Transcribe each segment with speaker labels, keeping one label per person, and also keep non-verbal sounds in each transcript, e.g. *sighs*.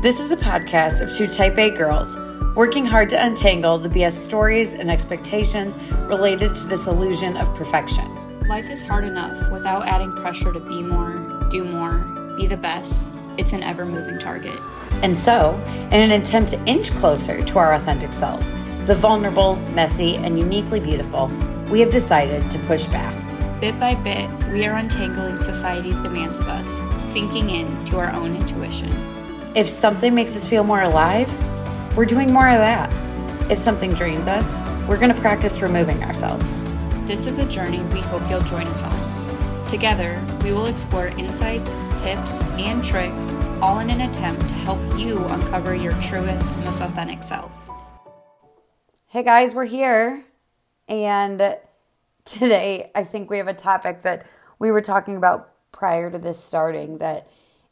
Speaker 1: This is a podcast of two type A girls working hard to untangle the BS stories and expectations related to this illusion of perfection.
Speaker 2: Life is hard enough without adding pressure to be more, do more, be the best. It's an ever moving target.
Speaker 1: And so, in an attempt to inch closer to our authentic selves, the vulnerable, messy, and uniquely beautiful, we have decided to push back.
Speaker 2: Bit by bit, we are untangling society's demands of us, sinking in to our own intuition.
Speaker 1: If something makes us feel more alive, we're doing more of that. If something drains us, we're going to practice removing ourselves.
Speaker 2: This is a journey we hope you'll join us on. Together, we will explore insights, tips, and tricks, all in an attempt to help you uncover your truest, most authentic self.
Speaker 1: Hey guys, we're here. And today, I think we have a topic that we were talking about prior to this starting that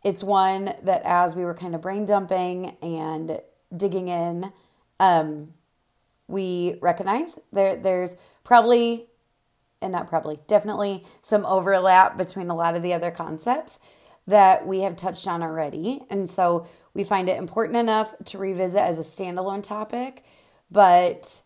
Speaker 1: it's one that as we were kind of brain dumping and digging in, um, we recognize there there's probably and not probably definitely some overlap between a lot of the other concepts that we have touched on already. And so we find it important enough to revisit as a standalone topic but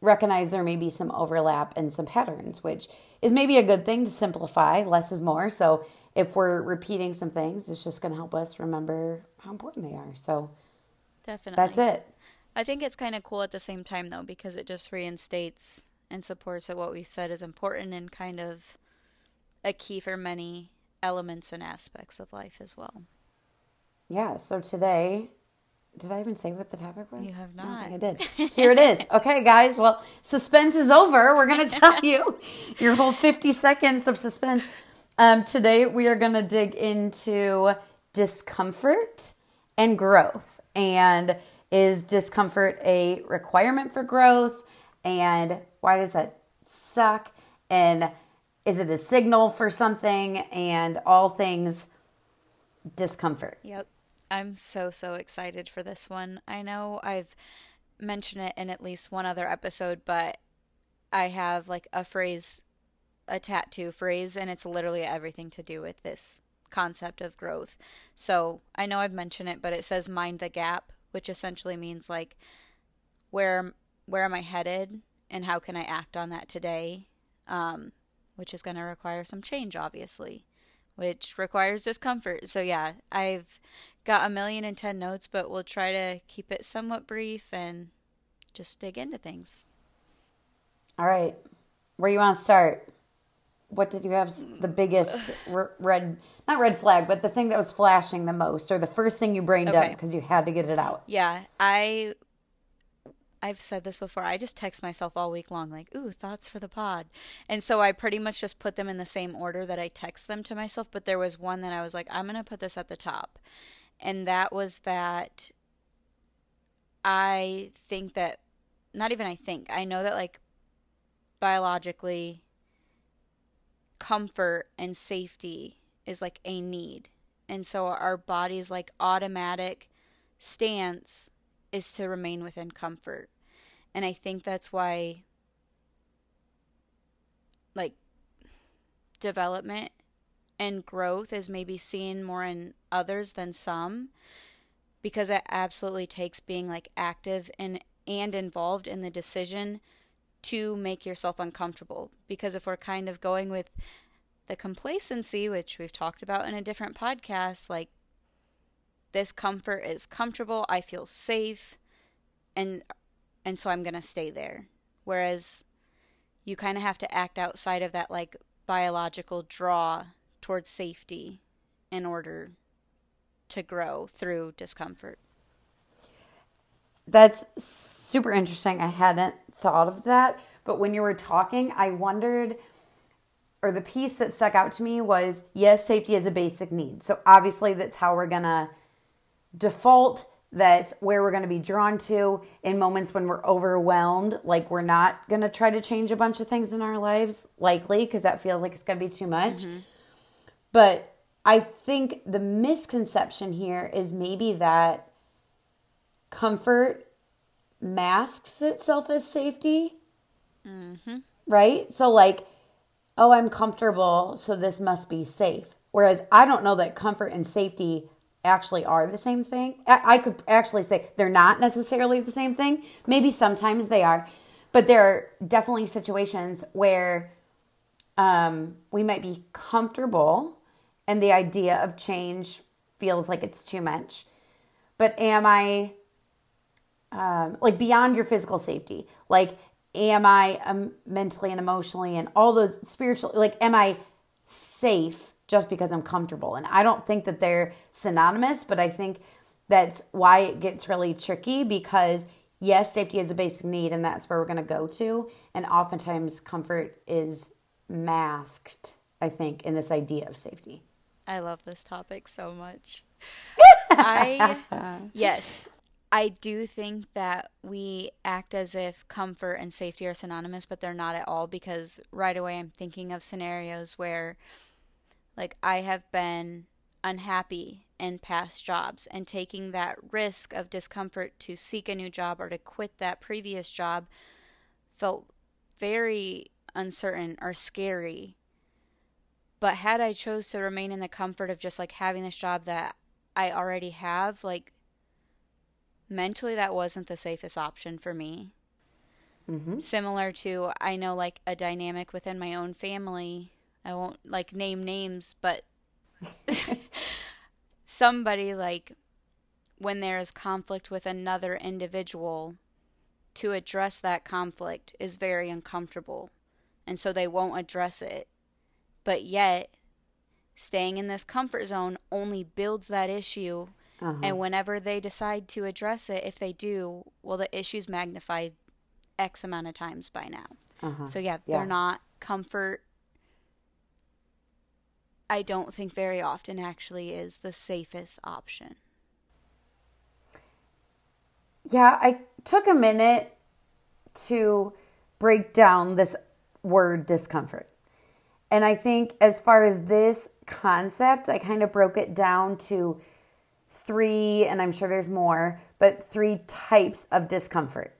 Speaker 1: recognize there may be some overlap and some patterns which is maybe a good thing to simplify less is more. So if we're repeating some things, it's just going to help us remember how important they are. So
Speaker 2: definitely,
Speaker 1: that's it.
Speaker 2: I think it's kind of cool at the same time though because it just reinstates and supports that what we've said is important and kind of a key for many elements and aspects of life as well.
Speaker 1: Yeah. So today, did I even say what the topic was?
Speaker 2: You have not.
Speaker 1: I, I did. Here it is. *laughs* Okay, guys. Well, suspense is over. We're going *laughs* to tell you your whole 50 seconds of suspense. Um, today, we are going to dig into discomfort and growth. And is discomfort a requirement for growth? And why does that suck? And is it a signal for something? And all things discomfort.
Speaker 2: Yep. I'm so, so excited for this one. I know I've mentioned it in at least one other episode, but I have like a phrase a tattoo phrase, and it's literally everything to do with this concept of growth. So I know I've mentioned it, but it says mind the gap, which essentially means like where where am I headed and how can I act on that today, um, which is going to require some change, obviously, which requires discomfort. So yeah, I've got a million and ten notes, but we'll try to keep it somewhat brief and just dig into things.
Speaker 1: All right, where you want to start? What did you have? The biggest red not red flag but the thing that was flashing the most or the first thing you brained okay. up because you had to get it out.
Speaker 2: Yeah i i've said this before i just text myself all week long like ooh thoughts for the pod. And so i pretty much just put them in the same order that i text them to myself but there was one that i was like i'm going to put this at the top. And that was that i think that not even i think i know that like biologically comfort and safety is like a need. And so our body's like automatic stance is to remain within comfort. And I think that's why like development and growth is maybe seen more in others than some because it absolutely takes being like active and and involved in the decision to make yourself uncomfortable. Because if we're kind of going with the complacency, which we've talked about in a different podcast, like this comfort is comfortable, I feel safe, and and so I'm to stay there. Whereas you kind of have to act outside of that like biological draw towards safety in order to grow through discomfort.
Speaker 1: That's super interesting. I hadn't thought of that, but when you were talking, I wondered or the piece that stuck out to me was yes, safety is a basic need. So obviously that's how we're going to default that's where we're going to be drawn to in moments when we're overwhelmed. Like, we're not going to try to change a bunch of things in our lives, likely, because that feels like it's going to be too much. Mm-hmm. But I think the misconception here is maybe that comfort masks itself as safety. Mm-hmm. Right? So, like, oh, I'm comfortable, so this must be safe. Whereas I don't know that comfort and safety actually are the same thing. I, could actually say they're not necessarily the same thing. Maybe sometimes they are, but there are definitely situations where um, we might be comfortable and the idea of change feels like it's too much. But am I um, like beyond your physical safety? Like, am I um, mentally and emotionally and all those spiritual, like, am I safe just because I'm comfortable? And I don't think that they're synonymous, but I think that's why it gets really tricky because yes, safety is a basic need and that's where we're going to go to. And oftentimes comfort is masked, I think, in this idea of safety.
Speaker 2: I love this topic so much. *laughs* I, yes, I do think that we act as if comfort and safety are synonymous, but they're not at all because right away I'm thinking of scenarios where, like, I have been unhappy in past jobs and taking that risk of discomfort to seek a new job or to quit that previous job felt very uncertain or scary. But had I chose to remain in the comfort of just like having this job that I already have, like mentally that wasn't the safest option for me. Mm-hmm. Similar to, I know like a dynamic within my own family. I won't like name names, but *laughs* somebody like when there is conflict with another individual, to address that conflict is very uncomfortable. And so they won't address it. But yet, staying in this comfort zone only builds that issue uh-huh. And whenever they decide to address it, if they do, well, the issue's magnified X amount of times by now. Uh-huh. So, yeah, yeah, they're not comfort. I don't think very often actually is the safest option.
Speaker 1: Yeah, I took a minute to break down this word discomfort. And I think as far as this concept, I kind of broke it down to three, and I'm sure there's more, but three types of discomfort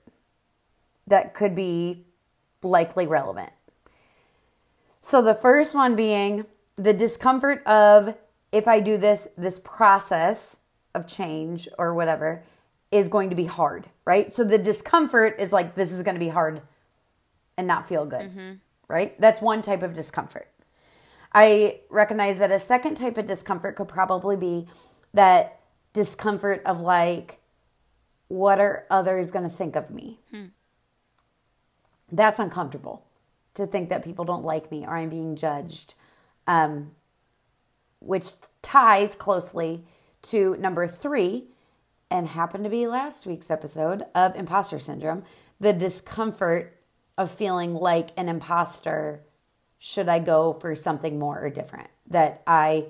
Speaker 1: that could be likely relevant. So the first one being the discomfort of if I do this, this process of change or whatever is going to be hard, right? So the discomfort is like, this is going to be hard and not feel good, mm-hmm. right? That's one type of discomfort. I recognize that a second type of discomfort could probably be that discomfort of like, what are others going to think of me? Hmm. That's uncomfortable to think that people don't like me or I'm being judged, um, which ties closely to number three and happened to be last week's episode of imposter syndrome the discomfort of feeling like an imposter should I go for something more or different that I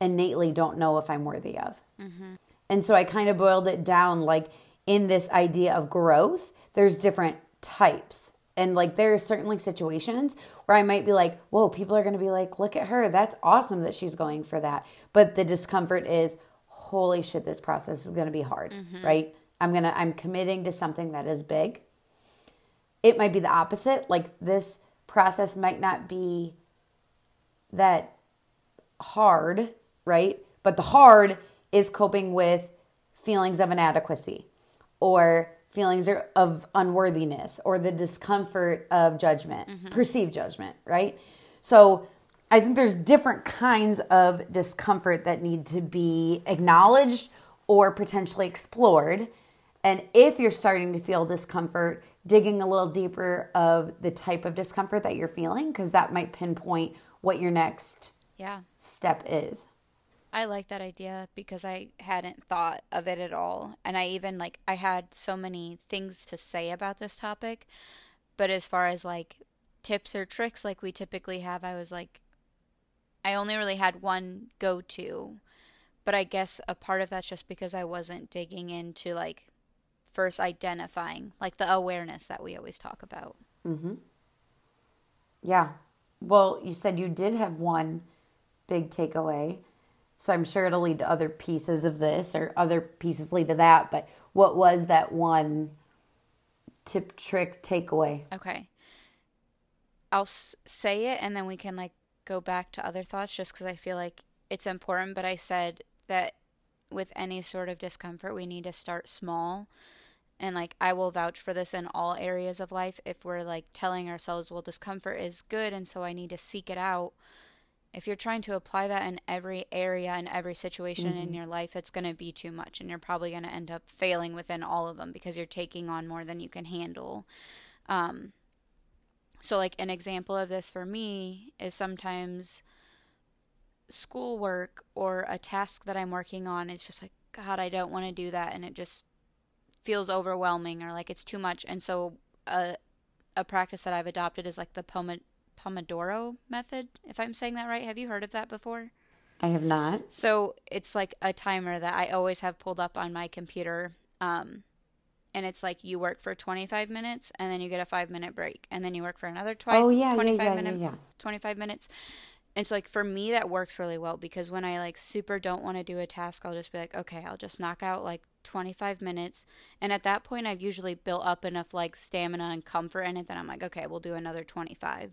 Speaker 1: innately don't know if I'm worthy of. Mm-hmm. And so I kind of boiled it down like in this idea of growth, there's different types. And like there are certainly situations where I might be like, whoa, people are going to be like, look at her. That's awesome that she's going for that. But the discomfort is, holy shit, this process is going to be hard, mm-hmm. right? I'm going to, I'm committing to something that is big. It might be the opposite. Like this process might not be that hard, right? But the hard is coping with feelings of inadequacy or feelings of unworthiness or the discomfort of judgment, mm-hmm. perceived judgment, right? So I think there's different kinds of discomfort that need to be acknowledged or potentially explored. And if you're starting to feel discomfort, digging a little deeper of the type of discomfort that you're feeling, because that might pinpoint what your next
Speaker 2: yeah.
Speaker 1: step is.
Speaker 2: I like that idea because I hadn't thought of it at all. And I even like I had so many things to say about this topic, but as far as like tips or tricks like we typically have, I was like I only really had one go to. But I guess a part of that's just because I wasn't digging into like first identifying like the awareness that we always talk about.
Speaker 1: Mhm. Yeah. Well, you said you did have one big takeaway so I'm sure it'll lead to other pieces of this or other pieces lead to that. But what was that one tip, trick, takeaway?
Speaker 2: Okay. I'll say it and then we can like go back to other thoughts just because I feel like it's important. But I said that with any sort of discomfort, we need to start small. And like, I will vouch for this in all areas of life. If we're like telling ourselves, well, discomfort is good, and so I need to seek it out. If you're trying to apply that in every area and every situation mm-hmm. in your life, it's going to be too much. And you're probably going to end up failing within all of them because you're taking on more than you can handle. Um, so, like, an example of this for me is sometimes schoolwork or a task that I'm working on, it's just like, God, I don't want to do that. And it just feels overwhelming or like it's too much. And so, a, a practice that I've adopted is like the Pomodoro method, if I'm saying that right. Have you heard of that before?
Speaker 1: I have not.
Speaker 2: So, it's like a timer that I always have pulled up on my computer. Um, and it's like you work for 25 minutes and then you get a five minute break and then you work for another twice oh, yeah, 25 yeah, yeah, minute, yeah. 25 minutes and so like for me that works really well because when I like super don't want to do a task, I'll just be like, okay, I'll just knock out like 25 minutes. And at that point I've usually built up enough like stamina and comfort in it that I'm like, okay, we'll do another 25.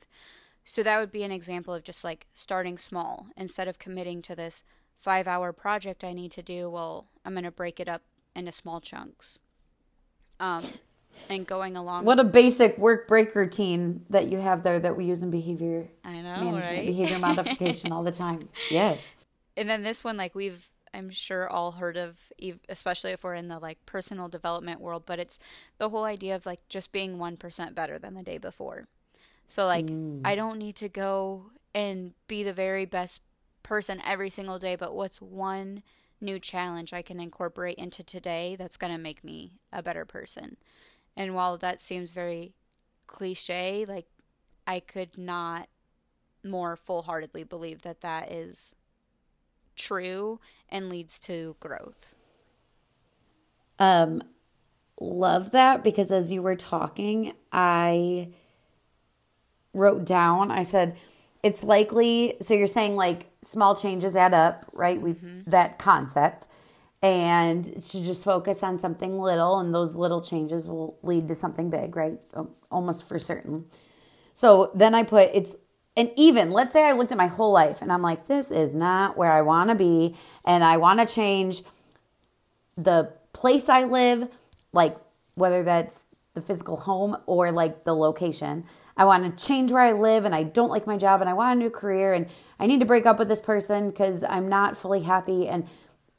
Speaker 2: So that would be an example of just like starting small instead of committing to this 5-hour project I need to do. Well, I'm going to break it up into small chunks. Um and going along.
Speaker 1: What a basic work break routine that you have there that we use in behavior
Speaker 2: I know, management, right?
Speaker 1: behavior *laughs* modification all the time. Yes.
Speaker 2: And then this one, like we've, I'm sure all heard of, especially if we're in the like personal development world, but it's the whole idea of like just being 1% better than the day before. So like, mm. I don't need to go and be the very best person every single day, but what's one new challenge I can incorporate into today that's going to make me a better person? And while that seems very cliche, like I could not more full heartedly believe that that is true and leads to growth.
Speaker 1: Um, love that because as you were talking, I wrote down, I said, it's likely, so you're saying like small changes add up, right? We've mm-hmm. that concept and to just focus on something little and those little changes will lead to something big right almost for certain so then i put it's and even let's say i looked at my whole life and i'm like this is not where i want to be and i want to change the place i live like whether that's the physical home or like the location. I want to change where i live and i don't like my job and i want a new career and i need to break up with this person because i'm not fully happy. And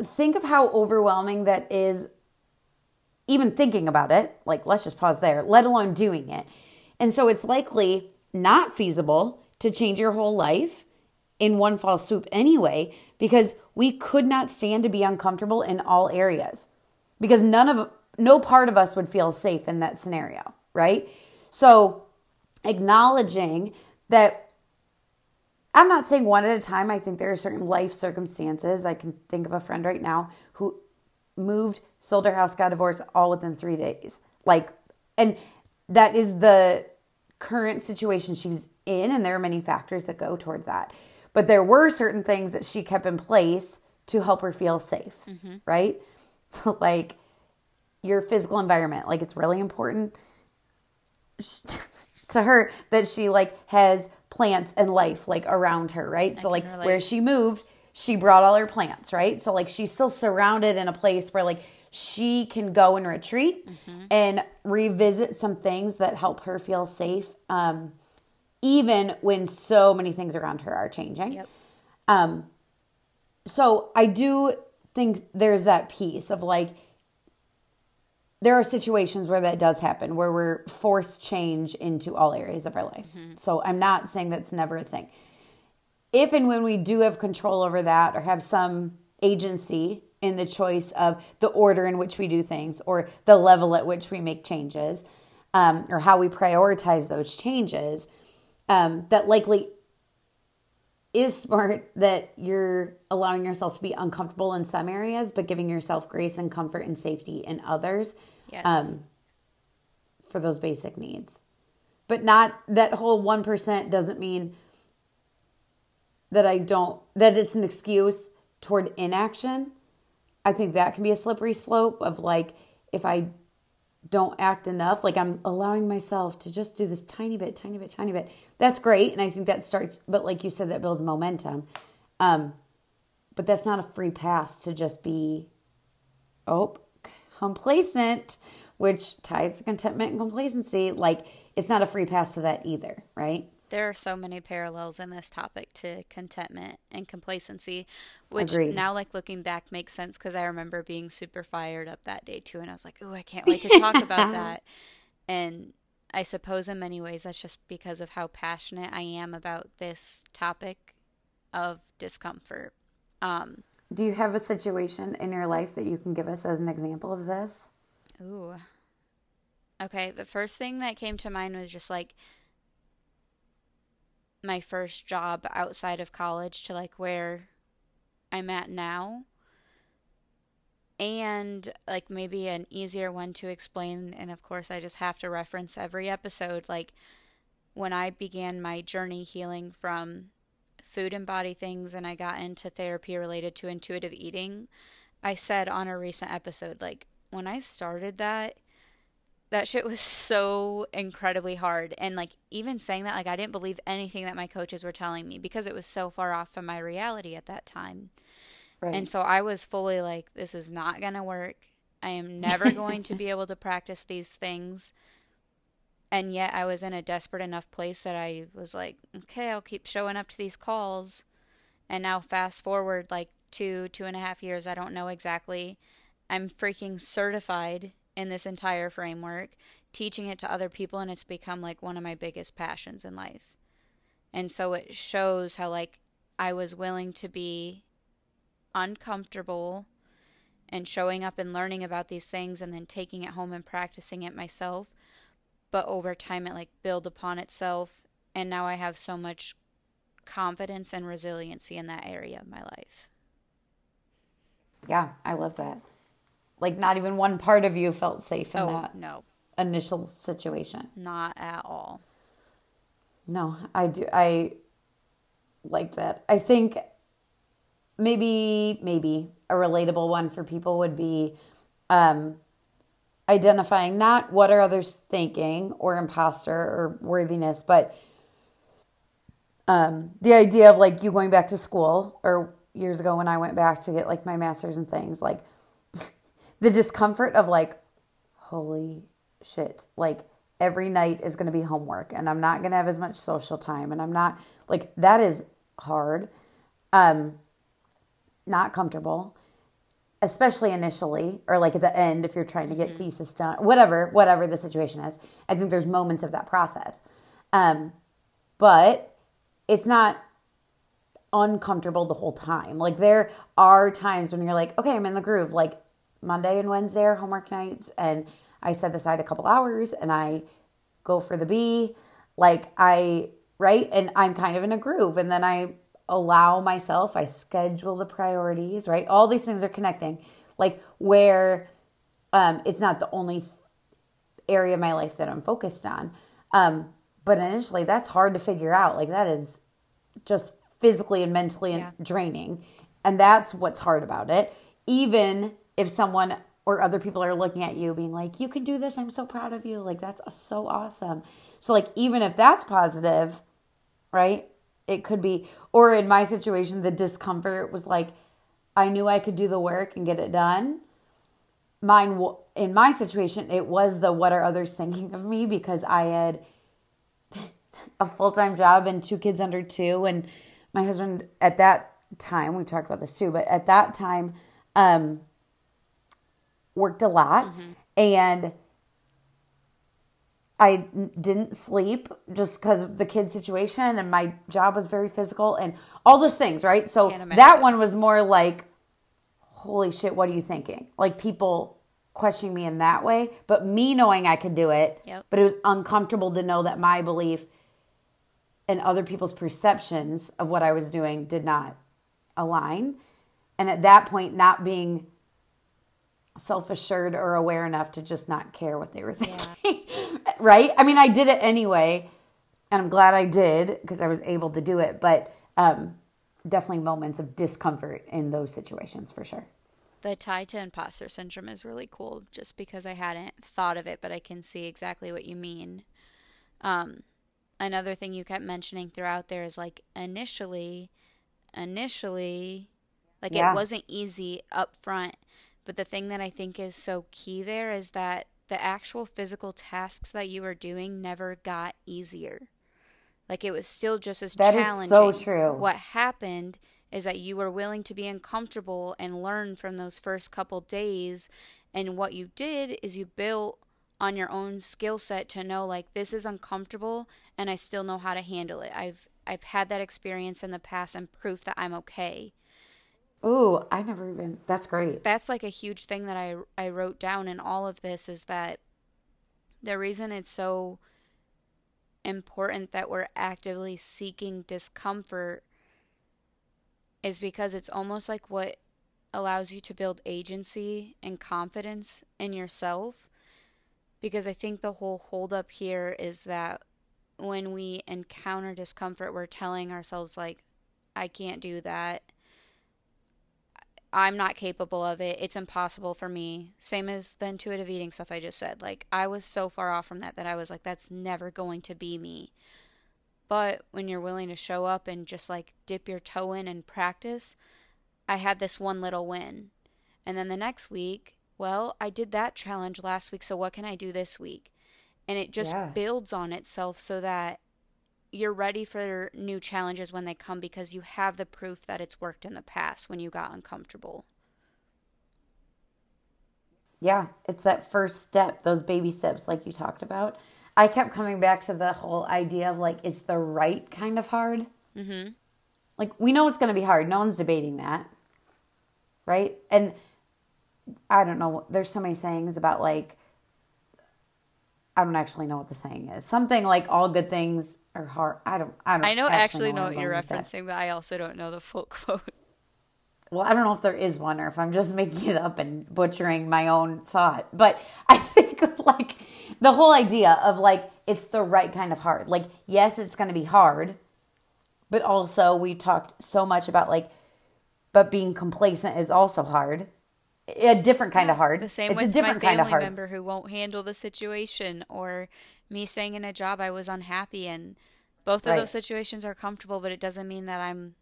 Speaker 1: think of how overwhelming that is even thinking about it. Like let's just pause there let alone doing it. And so it's likely not feasible to change your whole life in one fall swoop anyway because we could not stand to be uncomfortable in all areas because none of no part of us would feel safe in that scenario right so acknowledging that I'm not saying one at a time. I think there are certain life circumstances. I can think of a friend right now who moved, sold her house, got divorced all within three days. Like, and that is the current situation she's in. And there are many factors that go toward that. But there were certain things that she kept in place to help her feel safe, mm-hmm. right? *laughs* So, like, your physical environment, like, it's really important *laughs* to her that she, like, has plants and life like around her, right? I so like relate. where she moved, she brought all her plants, right? So like she's still surrounded in a place where like she can go and retreat mm-hmm. and revisit some things that help her feel safe um, even when so many things around her are changing. Yep. Um, so I do think there's that piece of like there are situations where that does happen, where we're forced change into all areas of our life. Mm-hmm. So I'm not saying that's never a thing. If and when we do have control over that or have some agency in the choice of the order in which we do things or the level at which we make changes um, or how we prioritize those changes, um, that likely is smart *laughs* that you're allowing yourself to be uncomfortable in some areas, but giving yourself grace and comfort and safety in others Yes. Um, for those basic needs. But not that whole 1% doesn't mean that I don't, that it's an excuse toward inaction. I think that can be a slippery slope of like, if I don't act enough, like I'm allowing myself to just do this tiny bit, tiny bit, tiny bit. That's great. And I think that starts, but like you said, that builds momentum. Um, but that's not a free pass to just be, oh, complacent, which ties to contentment and complacency. Like, it's not a free pass to that either, right?
Speaker 2: There are so many parallels in this topic to contentment and complacency, which
Speaker 1: Agreed.
Speaker 2: now, like looking back, makes sense because I remember being super fired up that day too, and I was like, "Oh, I can't wait to talk about *laughs* that." And I suppose in many ways that's just because of how passionate I am about this topic of discomfort. Um,
Speaker 1: Do you have a situation in your life that you can give us as an example of this?
Speaker 2: ooh. Okay, the first thing that came to mind was just like my first job outside of college to like where I'm at now. And like maybe an easier one to explain, and of course, I just have to reference every episode. Like when I began my journey healing from food and body things, and I got into therapy related to intuitive eating, I said on a recent episode, like when I started that, that shit was so incredibly hard. And like even saying that, like I didn't believe anything that my coaches were telling me because it was so far off from my reality at that time.
Speaker 1: Right.
Speaker 2: And so I was fully like, this is not going to work. I am *laughs* never going to be able to practice these things. And yet I was in a desperate enough place that I was like, okay, I'll keep showing up to these calls. And now, fast forward like two, two and a half years, I don't know exactly. I'm freaking certified in this entire framework, teaching it to other people, and it's become like one of my biggest passions in life. And so it shows how, like, I was willing to be uncomfortable and showing up and learning about these things and then taking it home and practicing it myself. But over time, it like build upon itself. And now I have so much confidence and resiliency in that area of my life.
Speaker 1: Yeah, I love that. Like, not even one part of you felt safe in
Speaker 2: Oh,
Speaker 1: that
Speaker 2: no,
Speaker 1: initial situation.
Speaker 2: not at all.
Speaker 1: No, I do. I like that. I think maybe, maybe a relatable one for people would be um, identifying not what are others thinking or imposter or worthiness, but um, the idea of like you going back to school or years ago when I went back to get like my master's and things, like the discomfort of like, holy shit, like every night is going to be homework and I'm not going to have as much social time and I'm not like that is hard. Um, not comfortable especially initially or like at the end if you're trying to get thesis done whatever whatever the situation is i think there's moments of that process um, but it's not uncomfortable the whole time like there are times when you're like okay i'm in the groove like monday and wednesday are homework nights and i set aside a couple hours and i go for the b. Like i right? And i'm kind of in a groove and then i allow myself i schedule the priorities right? All these things are connecting. Like where um, it's not the only area of my life that i'm focused on. Um, but initially that's hard to figure out. Like that is just physically and mentally
Speaker 2: Yeah.
Speaker 1: draining. And that's what's hard about it. Even if someone or other people are looking at you being like you can do this. I'm so proud of you. Like that's so awesome. So like even if that's positive right it could be or in my situation the discomfort was like i knew i could do the work and get it done. Mine in my situation it was the what are others thinking of me? because i had *laughs* a full-time job and two kids under two and my husband at that time we talked about this too but at that time um worked a lot mm-hmm. and I didn't sleep just because of the kid situation, and my job was very physical, and all those things, right? So that one was more like, "Holy shit, what are you thinking?" Like people questioning me in that way, but me knowing I could do it.
Speaker 2: Yep.
Speaker 1: But it was uncomfortable to know that my belief and other people's perceptions of what I was doing did not align, and at that point, not being self assured or aware enough to just not care what they were thinking. *laughs* right? I mean, I did it anyway, and I'm glad I did because I was able to do it, but um, definitely moments of discomfort in those situations for sure.
Speaker 2: The tie to imposter syndrome is really cool just because I hadn't thought of it, but I can see exactly what you mean. Um, another thing you kept mentioning throughout there is like initially, initially, Like
Speaker 1: Yeah.
Speaker 2: it wasn't easy up front. But the thing that I think is so key there is that the actual physical tasks that you were doing never got easier. Like it was still just as
Speaker 1: That is
Speaker 2: challenging.
Speaker 1: so true.
Speaker 2: What happened is that you were willing to be uncomfortable and learn from those first couple days. And what you did is you built on your own skill set to know like this is uncomfortable and I still know how to handle it. I've I've had that experience in the past and proof that I'm okay.
Speaker 1: Ooh, I never even. That's great.
Speaker 2: That's like a huge thing that I I wrote down in all of this is that the reason it's so important that we're actively seeking discomfort is because it's almost like what allows you to build agency and confidence in yourself. Because I think the whole holdup here is that when we encounter discomfort, we're telling ourselves, like, I can't do that. I'm not capable of it. It's impossible for me. Same as the intuitive eating stuff I just said. Like, I was so far off from that that I was like, that's never going to be me. But when you're willing to show up and just like dip your toe in and practice, I had this one little win. And then the next week, well, I did that challenge last week, so what can I do this week? And it just
Speaker 1: Yeah.
Speaker 2: builds on itself so that you're ready for new challenges when they come because you have the proof that it's worked in the past when you got uncomfortable.
Speaker 1: Yeah, it's that first step, those baby steps, like you talked about. I kept coming back to the whole idea of like, it's the right kind of hard. Mm-hmm. Like, we know it's going to be hard. No one's debating that. Right? And I don't know. There's so many sayings about like, I don't actually know what the saying is. Something like all good things are hard. I don't, I don't
Speaker 2: I know actually know what you're referencing, but I also don't know the full *laughs* quote.
Speaker 1: Well, I don't know if there is one or if I'm just making it up and butchering my own thought. But *laughs* I think like the whole idea of like it's the right kind of hard. Like, yes, it's going to be hard, but also we talked so much about like, but being complacent is also hard. A different kind of hard.
Speaker 2: The same
Speaker 1: it's
Speaker 2: with
Speaker 1: a different
Speaker 2: my
Speaker 1: kind
Speaker 2: family
Speaker 1: of hard.
Speaker 2: member who won't handle the situation, or me staying in a job I was unhappy in. Both of
Speaker 1: Right.
Speaker 2: those situations are comfortable, but it doesn't mean that I'm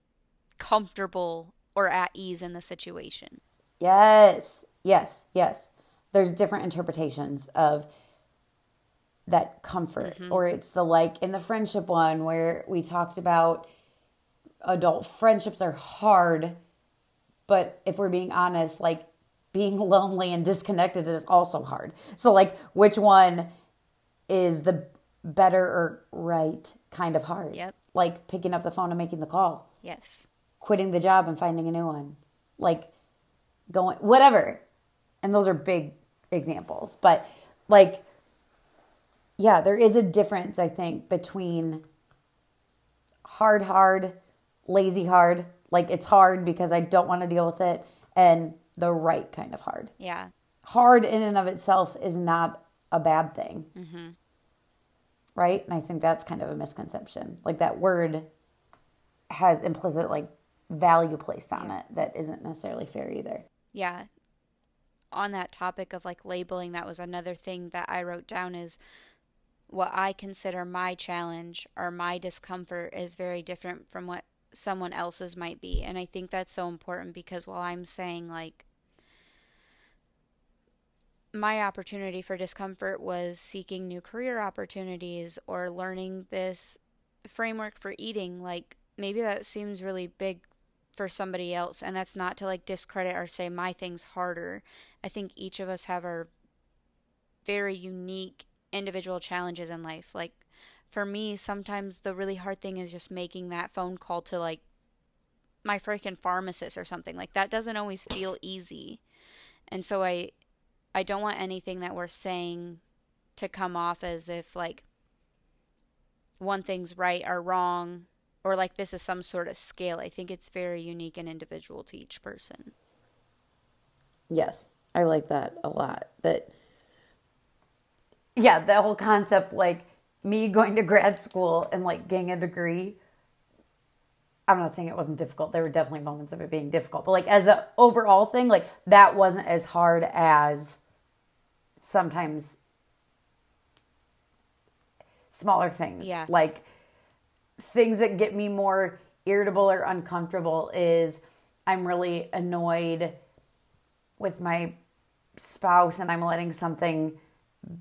Speaker 2: comfortable or at ease in the situation.
Speaker 1: Yes, yes, yes. There's different interpretations of that comfort, mm-hmm. or it's the like in the friendship one where we talked about adult friendships are hard, but if we're being honest, like being *laughs* lonely and disconnected is also hard. So, like, which one is the better or right kind of hard?
Speaker 2: Yep.
Speaker 1: Like picking up the phone and making the call
Speaker 2: Yes.
Speaker 1: quitting the job and finding a new one like going whatever and those are big examples but like yeah there is a difference i think between hard hard lazy hard like it's hard because i don't want to deal with it and the right kind of hard
Speaker 2: Yeah.
Speaker 1: hard in and of itself is not a bad thing. Mm-hmm. Right? And i think that's kind of a misconception. Like that word has implicit like value placed on it that isn't necessarily fair either.
Speaker 2: Yeah. On that topic of like labeling that was another thing that i wrote down is what i consider my challenge or my discomfort is very different from what someone else's might be. And i think that's so important because while i'm saying like my opportunity for discomfort was seeking new career opportunities or learning this framework for eating. Like maybe that seems really big for somebody else and that's not to like discredit or say my thing's harder. I think each of us have our very unique individual challenges in life. Like for me sometimes the really hard thing is just making that phone call to like my freaking pharmacist or something. Like that doesn't always feel easy. And so i i don't want anything that we're saying to come off as if like one thing's right or wrong or like this is some sort of scale. I think it's very unique and individual to each person.
Speaker 1: yes i like that a lot that yeah that whole concept like me going to grad school and like getting a degree i'm not saying it wasn't difficult there were definitely moments of it being difficult but like as a overall thing like that wasn't as hard as sometimes smaller things
Speaker 2: Yeah.
Speaker 1: like things that get me more irritable or uncomfortable is I'm really annoyed with my spouse and I'm letting something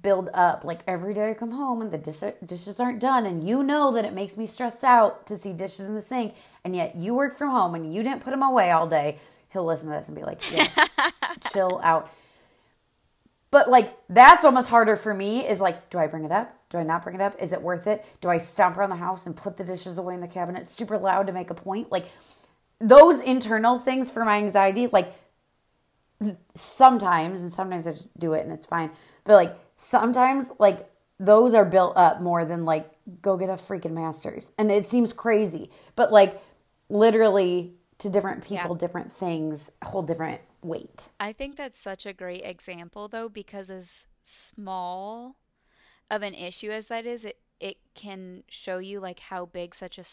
Speaker 1: build up. Like every day I come home and the dis- dishes aren't done, and you know that it makes me stressed out to see dishes in the sink, and yet you work from home and you didn't put them away all day. He'll listen to this and be like, yes, *laughs* chill out. But like that's almost harder for me is like, do I bring it up? Do I not bring it up? Is it worth it? Do I stomp around the house and put the dishes away in the cabinet super loud to make a point? Like those internal things for my anxiety, like sometimes, and sometimes I just do it and it's fine. But like sometimes, like those are built up more than like go get a freaking master's. And it seems crazy, but like literally to different people, yeah. different things hold different weight.
Speaker 2: I think that's such a great example though, because as small of an issue as that is, it, it can show you like how big such a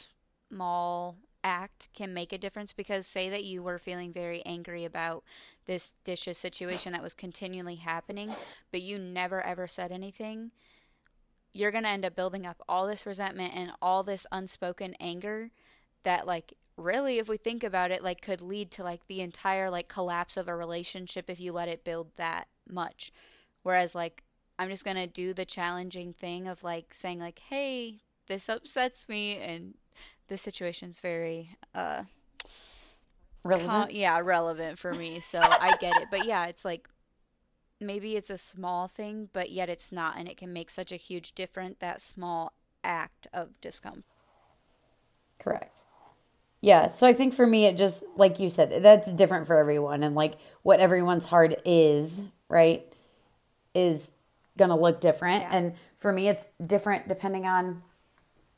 Speaker 2: small act can make a difference because say that you were feeling very angry about this dishes situation that was continually happening but you never ever said anything you're going to end up building up all this resentment and all this unspoken anger that like really if we think about it like could lead to like the entire like collapse of a relationship if you let it build that much. Whereas like i'm just going to do the challenging thing of like saying like hey this upsets me and this situation's very uh relevant? com- yeah relevant for me so *laughs* i get it. But yeah it's like maybe it's a small thing but yet it's not and it can make such a huge difference that small act of discomfort.
Speaker 1: Correct yeah, so I think for me, it just, like you said, that's different for everyone. And like what everyone's heart is, right, is going to look different. Yeah. And for me, it's different depending on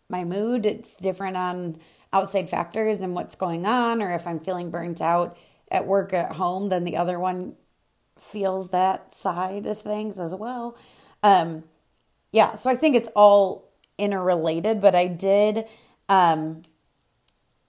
Speaker 1: my mood. It's different on outside factors and what's going on, or if I'm feeling burnt out at work, at home, then the other one feels that side of things as well. Um, yeah, so I think it's all interrelated, but I did. Um,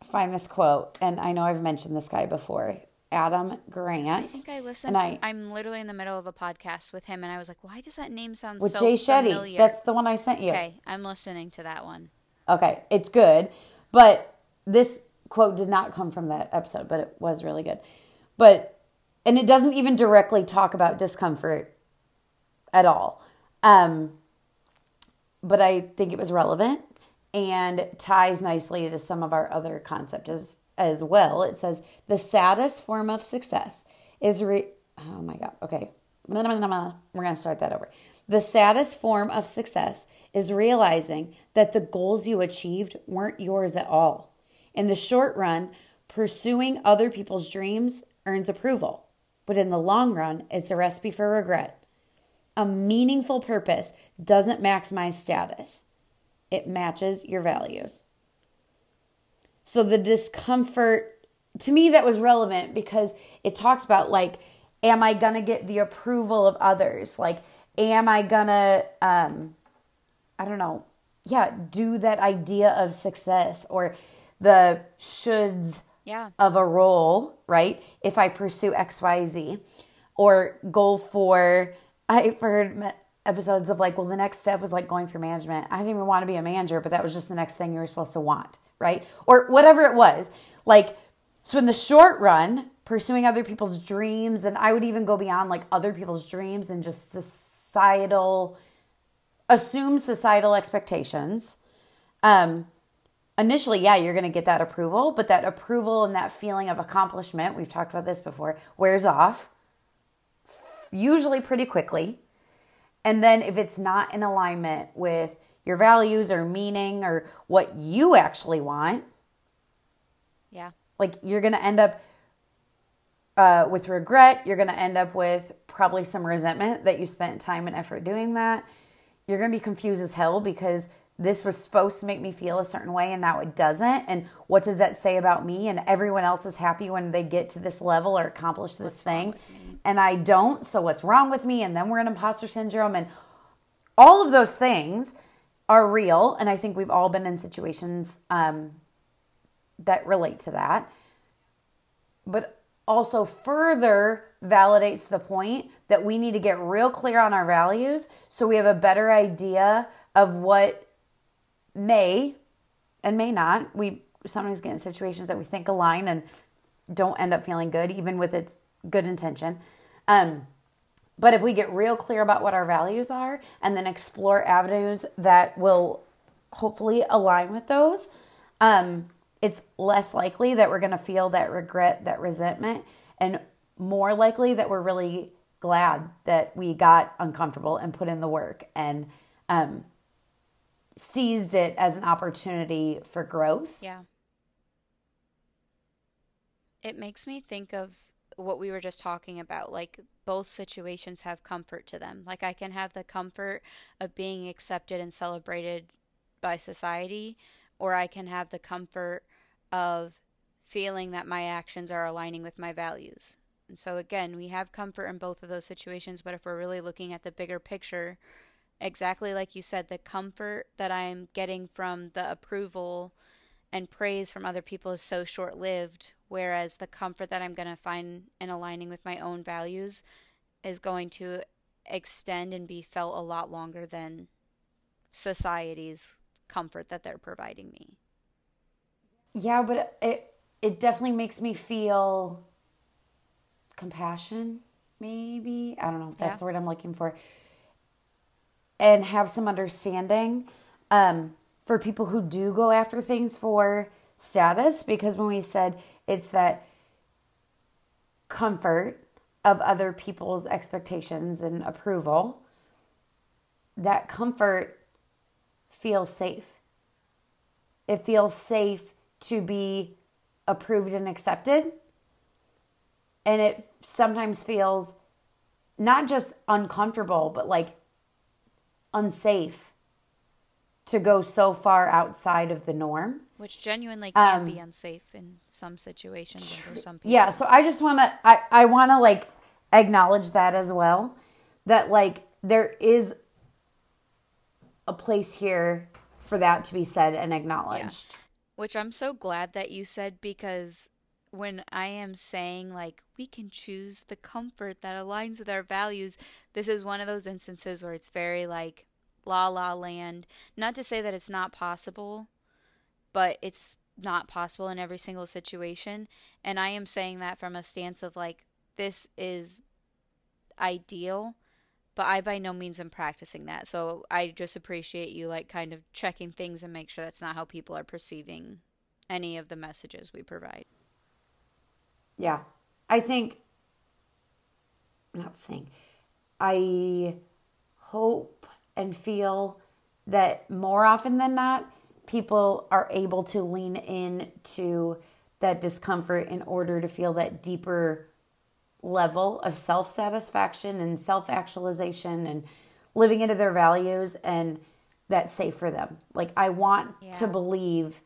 Speaker 1: find this quote, and I know I've mentioned this guy before. Adam Grant. I
Speaker 2: think I listened.
Speaker 1: And
Speaker 2: I, am literally in the middle of a podcast with him, and I was like, "Why does that name sound
Speaker 1: with
Speaker 2: so
Speaker 1: Jay Shetty?
Speaker 2: Familiar?
Speaker 1: That's the one I sent you.
Speaker 2: Okay, I'm listening to that one.
Speaker 1: Okay, it's good, but this quote did not come from that episode, but it was really good. But and it doesn't even directly talk about discomfort at all. Um, but I think it was relevant and ties nicely to some of our other concepts as, as well. It says the saddest form of success is re- oh my god, okay. We're going to start that over. The saddest form of success is realizing that the goals you achieved weren't yours at all. In the short run, pursuing other people's dreams earns approval, but in the long run, it's a recipe for regret. A meaningful purpose doesn't maximize status it matches your values. So the discomfort, to me, that was relevant because it talks about like, am I gonna get the approval of others? Like, am I gonna, um, I don't know, yeah, do that idea of success or the shoulds
Speaker 2: yeah.
Speaker 1: of a role, right? If I pursue XYZ or go for, *laughs* I've heard episodes of like, well, the next step was like going for management. I didn't even want to be a manager, but that was just the next thing you were supposed to want, right? Or whatever it was. Like, so in the short run, pursuing other people's dreams, and I would even go beyond like other people's dreams and just societal, assume societal expectations. Um, initially, yeah, you're going to get that approval, but that approval and that feeling of accomplishment, we've talked about this before, wears off usually pretty quickly and then if it's not in alignment with your values or meaning or what you actually want,
Speaker 2: yeah.
Speaker 1: Like you're going to end up uh, with regret. You're going to end up with probably some resentment that you spent time and effort doing that. You're going to be confused as hell because this was supposed to make me feel a certain way and now it doesn't. And what does that say about me? And everyone else is happy when they get to this level or accomplish this what's thing. And I don't. So what's wrong with me? And then we're in imposter syndrome. And all of those things are real. And I think we've all been in situations um, that relate to that. But also further validates the point that we need to get real clear on our values so we have a better idea of what may and may not. We sometimes get in situations that we think align and don't end up feeling good, even with its good intention. Um, but if we get real clear about what our values are and then explore avenues that will hopefully align with those, um, it's less likely that we're going to feel that regret, that resentment, and more likely that we're really glad that we got uncomfortable and put in the work and um, seized it as an opportunity for growth.
Speaker 2: Yeah. It makes me think of what we were just talking about. Like, both situations have comfort to them. Like, I can have the comfort of being accepted and celebrated by society, or I can have the comfort of feeling that my actions are aligning with my values. And so, again, we have comfort in both of those situations, but if we're really looking at the bigger picture, exactly like you said, the comfort that I'm getting from the approval and praise from other people is so short lived, whereas the comfort that I'm going to find in aligning with my own values is going to extend and be felt a lot longer than society's comfort that they're providing me.
Speaker 1: Yeah, but it it definitely makes me feel compassion, maybe. I don't know if that's yeah. the word I'm looking for. And have some understanding um, for people who do go after things for status, because when we said it's that comfort of other people's expectations and approval, that comfort feels safe. It feels safe to be approved and accepted. And it sometimes feels not just uncomfortable, but like unsafe to go so far outside of the norm.
Speaker 2: Which genuinely can um, be unsafe in some situations for some people.
Speaker 1: Yeah, so I just want to I I want to like acknowledge that as well that like there is a place here for that to be said and acknowledged. Yeah
Speaker 2: which I'm so glad that you said because when I am saying like we can choose the comfort that aligns with our values, this is one of those instances where it's very like la la land. Not to say that it's not possible, but it's not possible in every single situation. And I am saying that from a stance of like this is ideal but I by no means am practicing that. So I just appreciate you like kind of checking things and make sure that's not how people are perceiving any of the messages we provide.
Speaker 1: Yeah. I think not think. I hope and feel that more often than not people are able to lean into that discomfort in order to feel that deeper level of self satisfaction and self actualization and living into their values and that's safe for them. Like, I want yeah. to believe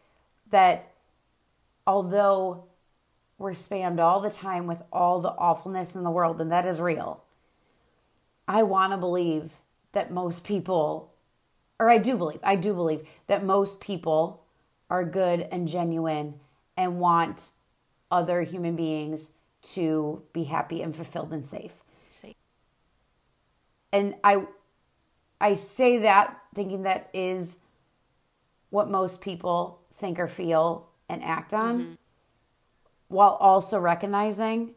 Speaker 1: that although we're spammed all the time with all the awfulness in the world, and that is real, I want to believe that most people, or I do believe, I do believe that most people are good and genuine and want other human beings to be happy and fulfilled and safe. Safe. And I I say that thinking that is what most people think or feel and act on mm-hmm. While also recognizing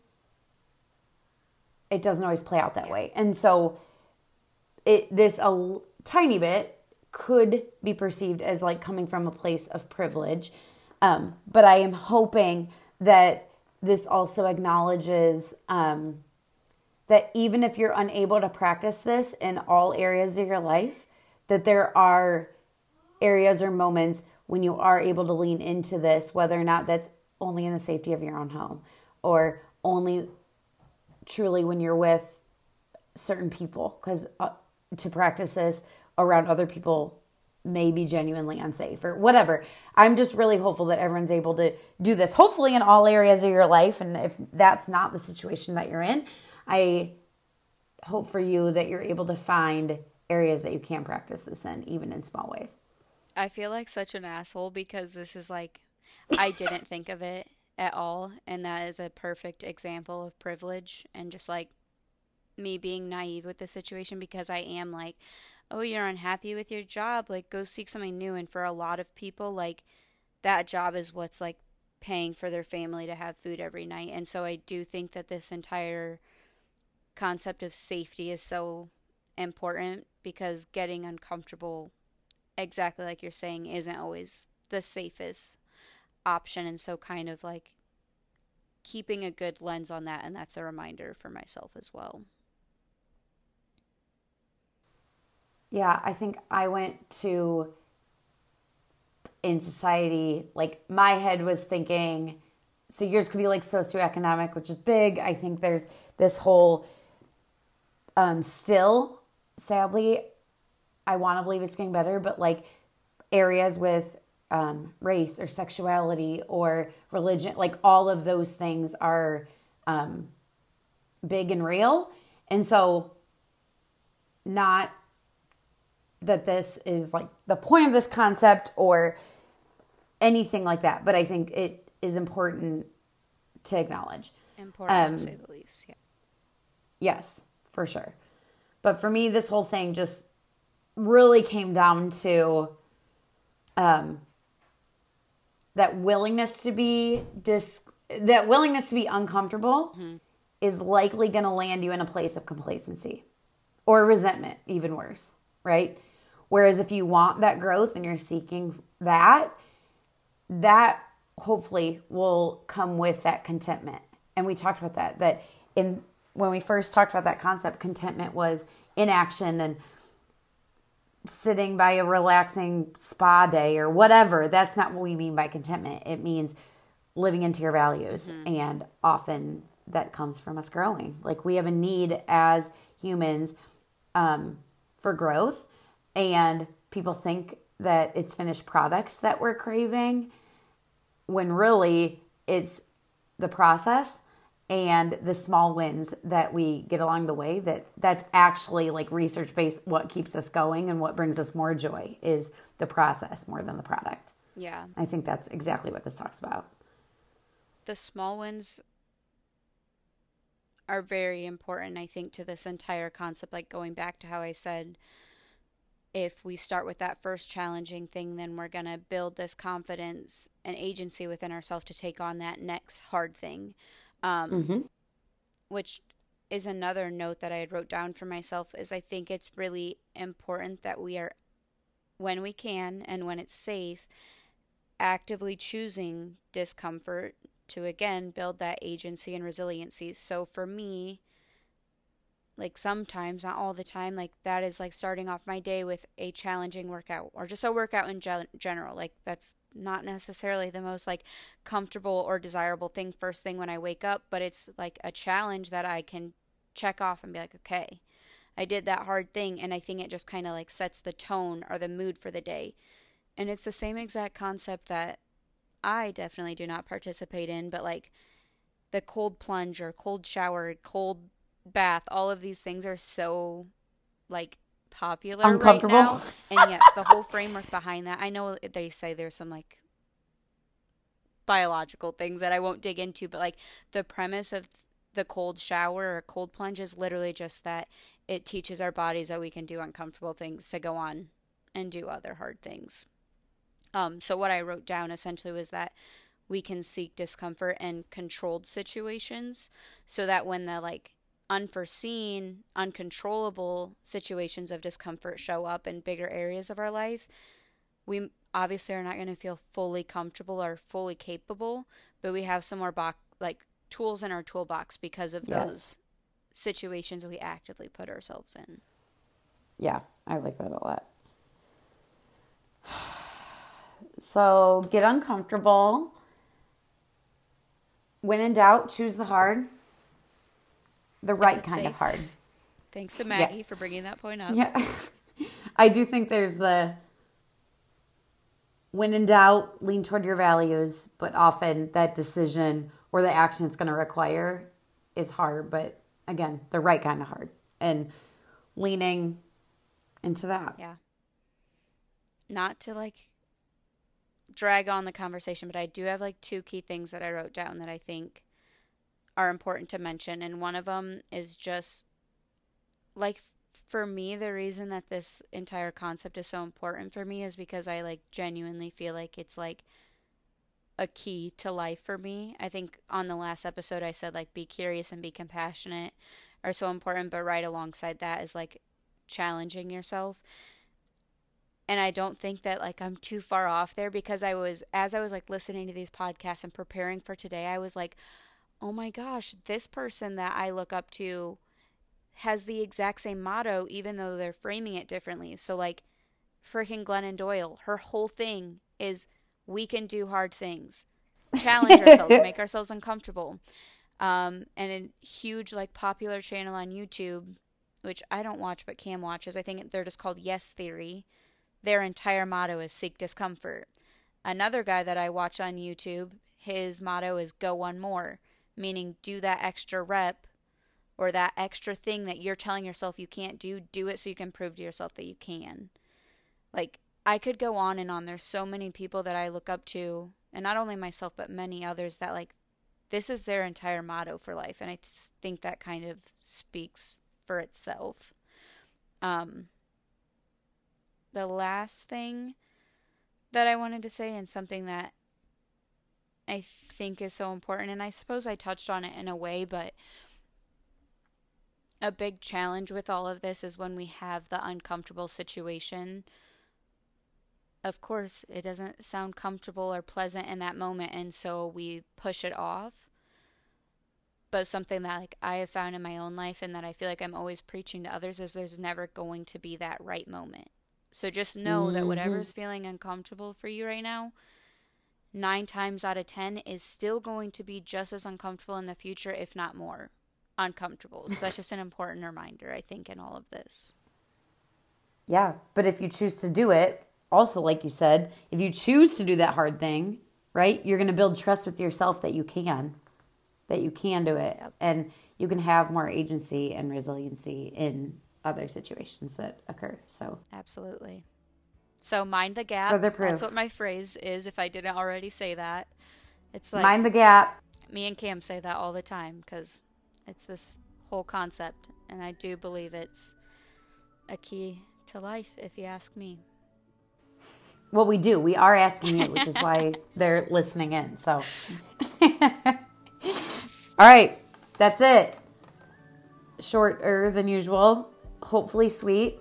Speaker 1: it doesn't always play out that yeah. way. And so it this a tiny bit could be perceived as like coming from a place of privilege. Um, but I am hoping that this also acknowledges um, that even if you're unable to practice this in all areas of your life, that there are areas or moments when you are able to lean into this, whether or not that's only in the safety of your own home or only truly when you're with certain people, because uh, to practice this around other people may be genuinely unsafe or whatever. I'm just really hopeful that everyone's able to do this, hopefully, in all areas of your life. And if that's not the situation that you're in, I hope for you that you're able to find areas that you can practice this in, even in small ways.
Speaker 2: I feel like such an asshole because this is like, I didn't think of it at all. And that is a perfect example of privilege and just like me being naive with the situation because I am like, oh, you're unhappy with your job, like go seek something new. And for a lot of people, like that job is what's like paying for their family to have food every night. And so I do think that this entire concept of safety is so important because getting uncomfortable, exactly like you're saying, isn't always the safest option. And so, kind of like keeping a good lens on that. And that's a reminder for myself as well.
Speaker 1: Yeah, I think I went to in society, like my head was thinking, so yours could be like socioeconomic, which is big. I think there's this whole, um, still, sadly, I want to believe it's getting better, but like areas with um, race or sexuality or religion, like all of those things are um, big and real. And so, not that this is like the point of this concept or anything like that, but I think it is important to acknowledge.
Speaker 2: Important um, to say the least, yeah.
Speaker 1: Yes, for sure. But for me, this whole thing just really came down to um, that willingness to be dis that willingness to be uncomfortable mm-hmm. is likely going to land you in a place of complacency or resentment, even worse, right? Whereas if you want that growth and you're seeking that, that hopefully will come with that contentment. And we talked about that, that in when we first talked about that concept, contentment was inaction and sitting by a relaxing spa day or whatever. That's not what we mean by contentment. It means living into your values. Mm-hmm. And often that comes from us growing. Like we have a need as humans um, for growth and people think that it's finished products that we're craving when really it's the process and the small wins that we get along the way that that's actually like research based what keeps us going and what brings us more joy is the process more than the product.
Speaker 2: Yeah.
Speaker 1: I think that's exactly what this talks about.
Speaker 2: The small wins are very important i think to this entire concept. Like going back to how i said if we start with that first challenging thing, then we're going to build this confidence and agency within ourselves to take on that next hard thing. Um, mm-hmm. Which is another note that I had wrote down for myself is I think it's really important that we are, when we can and when it's safe, actively choosing discomfort to again build that agency and resiliency. So for me, like sometimes not all the time like that is like starting off my day with a challenging workout or just a workout in ge- general like that's not necessarily the most like comfortable or desirable thing first thing when i wake up but it's like a challenge that i can check off and be like okay i did that hard thing and i think it just kind of like sets the tone or the mood for the day. And it's the same exact concept that i definitely do not participate in but like the cold plunge or cold shower cold bath, all of these things are so like popular uncomfortable. Right and yes, the whole framework behind that. I know they say there's some like biological things that I won't dig into, but like the premise of the cold shower or cold plunge is literally just that it teaches our bodies that we can do uncomfortable things to go on and do other hard things. Um, so what I wrote down essentially was that we can seek discomfort in controlled situations so that when the like unforeseen, uncontrollable situations of discomfort show up in bigger areas of our life, we obviously are not going to feel fully comfortable or fully capable, but we have some more bo- like tools in our toolbox because of yes. those situations we actively put ourselves in.
Speaker 1: Yeah, I like that a lot. *sighs* So get uncomfortable. When in doubt, choose the hard the right kind safe. of hard.
Speaker 2: Thanks to Maggie yes. for bringing that point up.
Speaker 1: Yeah. *laughs* I do think there's the when in doubt, lean toward your values, but often that decision or the action it's going to require is hard, but again, the right kind of hard. And leaning into that.
Speaker 2: Yeah. Not to like drag on the conversation, but I do have like two key things that I wrote down that I think are important to mention. And one of them is just like for me, the reason that this entire concept is so important for me is because I like genuinely feel like it's like a key to life for me. I think on the last episode I said like be curious and be compassionate are so important, but right alongside that is like challenging yourself. And I don't think that like I'm too far off there because I was as I was like listening to these podcasts and preparing for today, I was like, "Oh my gosh, this person that I look up to has the exact same motto even though they're framing it differently." So like freaking Glennon Doyle, her whole thing is we can do hard things, challenge *laughs* ourselves, make ourselves uncomfortable. Um, and a huge like popular channel on YouTube, which I don't watch but Cam watches. I think they're just called Yes Theory. Their entire motto is seek discomfort. Another guy that I watch on YouTube, his motto is go one more, meaning do that extra rep or that extra thing that you're telling yourself you can't do, do it so you can prove to yourself that you can. Like I could go on and on. There's so many people that I look up to, and not only myself, but many others that like this is their entire motto for life. And I th- think that kind of speaks for itself. Um, the last thing that I wanted to say, and something that I think is so important, and I suppose I touched on it in a way, but a big challenge with all of this is when we have the uncomfortable situation of course, it doesn't sound comfortable or pleasant in that moment, and so we push it off. But something that like I have found in my own life and that I feel like I'm always preaching to others is there's never going to be that right moment. So just know mm-hmm. that whatever's feeling uncomfortable for you right now, nine times out of ten is still going to be just as uncomfortable in the future, if not more uncomfortable. So that's just an important reminder, I think, in all of this.
Speaker 1: Yeah, but if you choose to do it, also, like you said, if you choose to do that hard thing, right, you're going to build trust with yourself that you can, that you can do it. Yep. And you can have more agency and resiliency in other situations that occur. So,
Speaker 2: absolutely. So, mind the gap. Further. That's what my phrase is, if I didn't already say that. It's like
Speaker 1: mind the gap.
Speaker 2: Me and Cam say that all the time because it's this whole concept. And I do believe it's a key to life, if you ask me.
Speaker 1: Well, we do. We are asking you, which is *laughs* why they're listening in. So, *laughs* all right, that's it. Shorter than usual. Hopefully, sweet.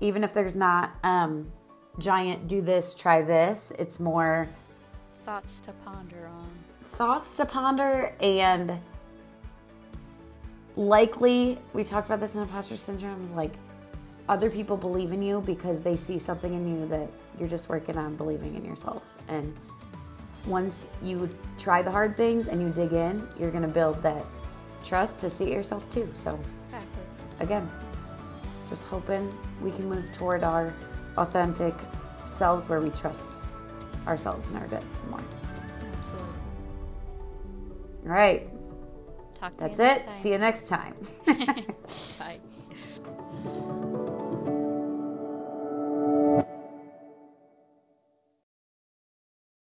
Speaker 1: Even if there's not um, giant, do this, try this. It's more
Speaker 2: thoughts to ponder on.
Speaker 1: Thoughts to ponder and likely, we talked about this in imposter syndrome, like other people believe in you because they see something in you that you're just working on believing in yourself. And once you try the hard things and you dig in, you're going to build that trust to see it yourself too. So,
Speaker 2: exactly.
Speaker 1: Again, just hoping we can move toward our authentic selves where we trust ourselves and our guts more.
Speaker 2: Absolutely.
Speaker 1: All right.
Speaker 2: Talk
Speaker 1: That's it. See you next time. *laughs*
Speaker 2: Bye. *laughs*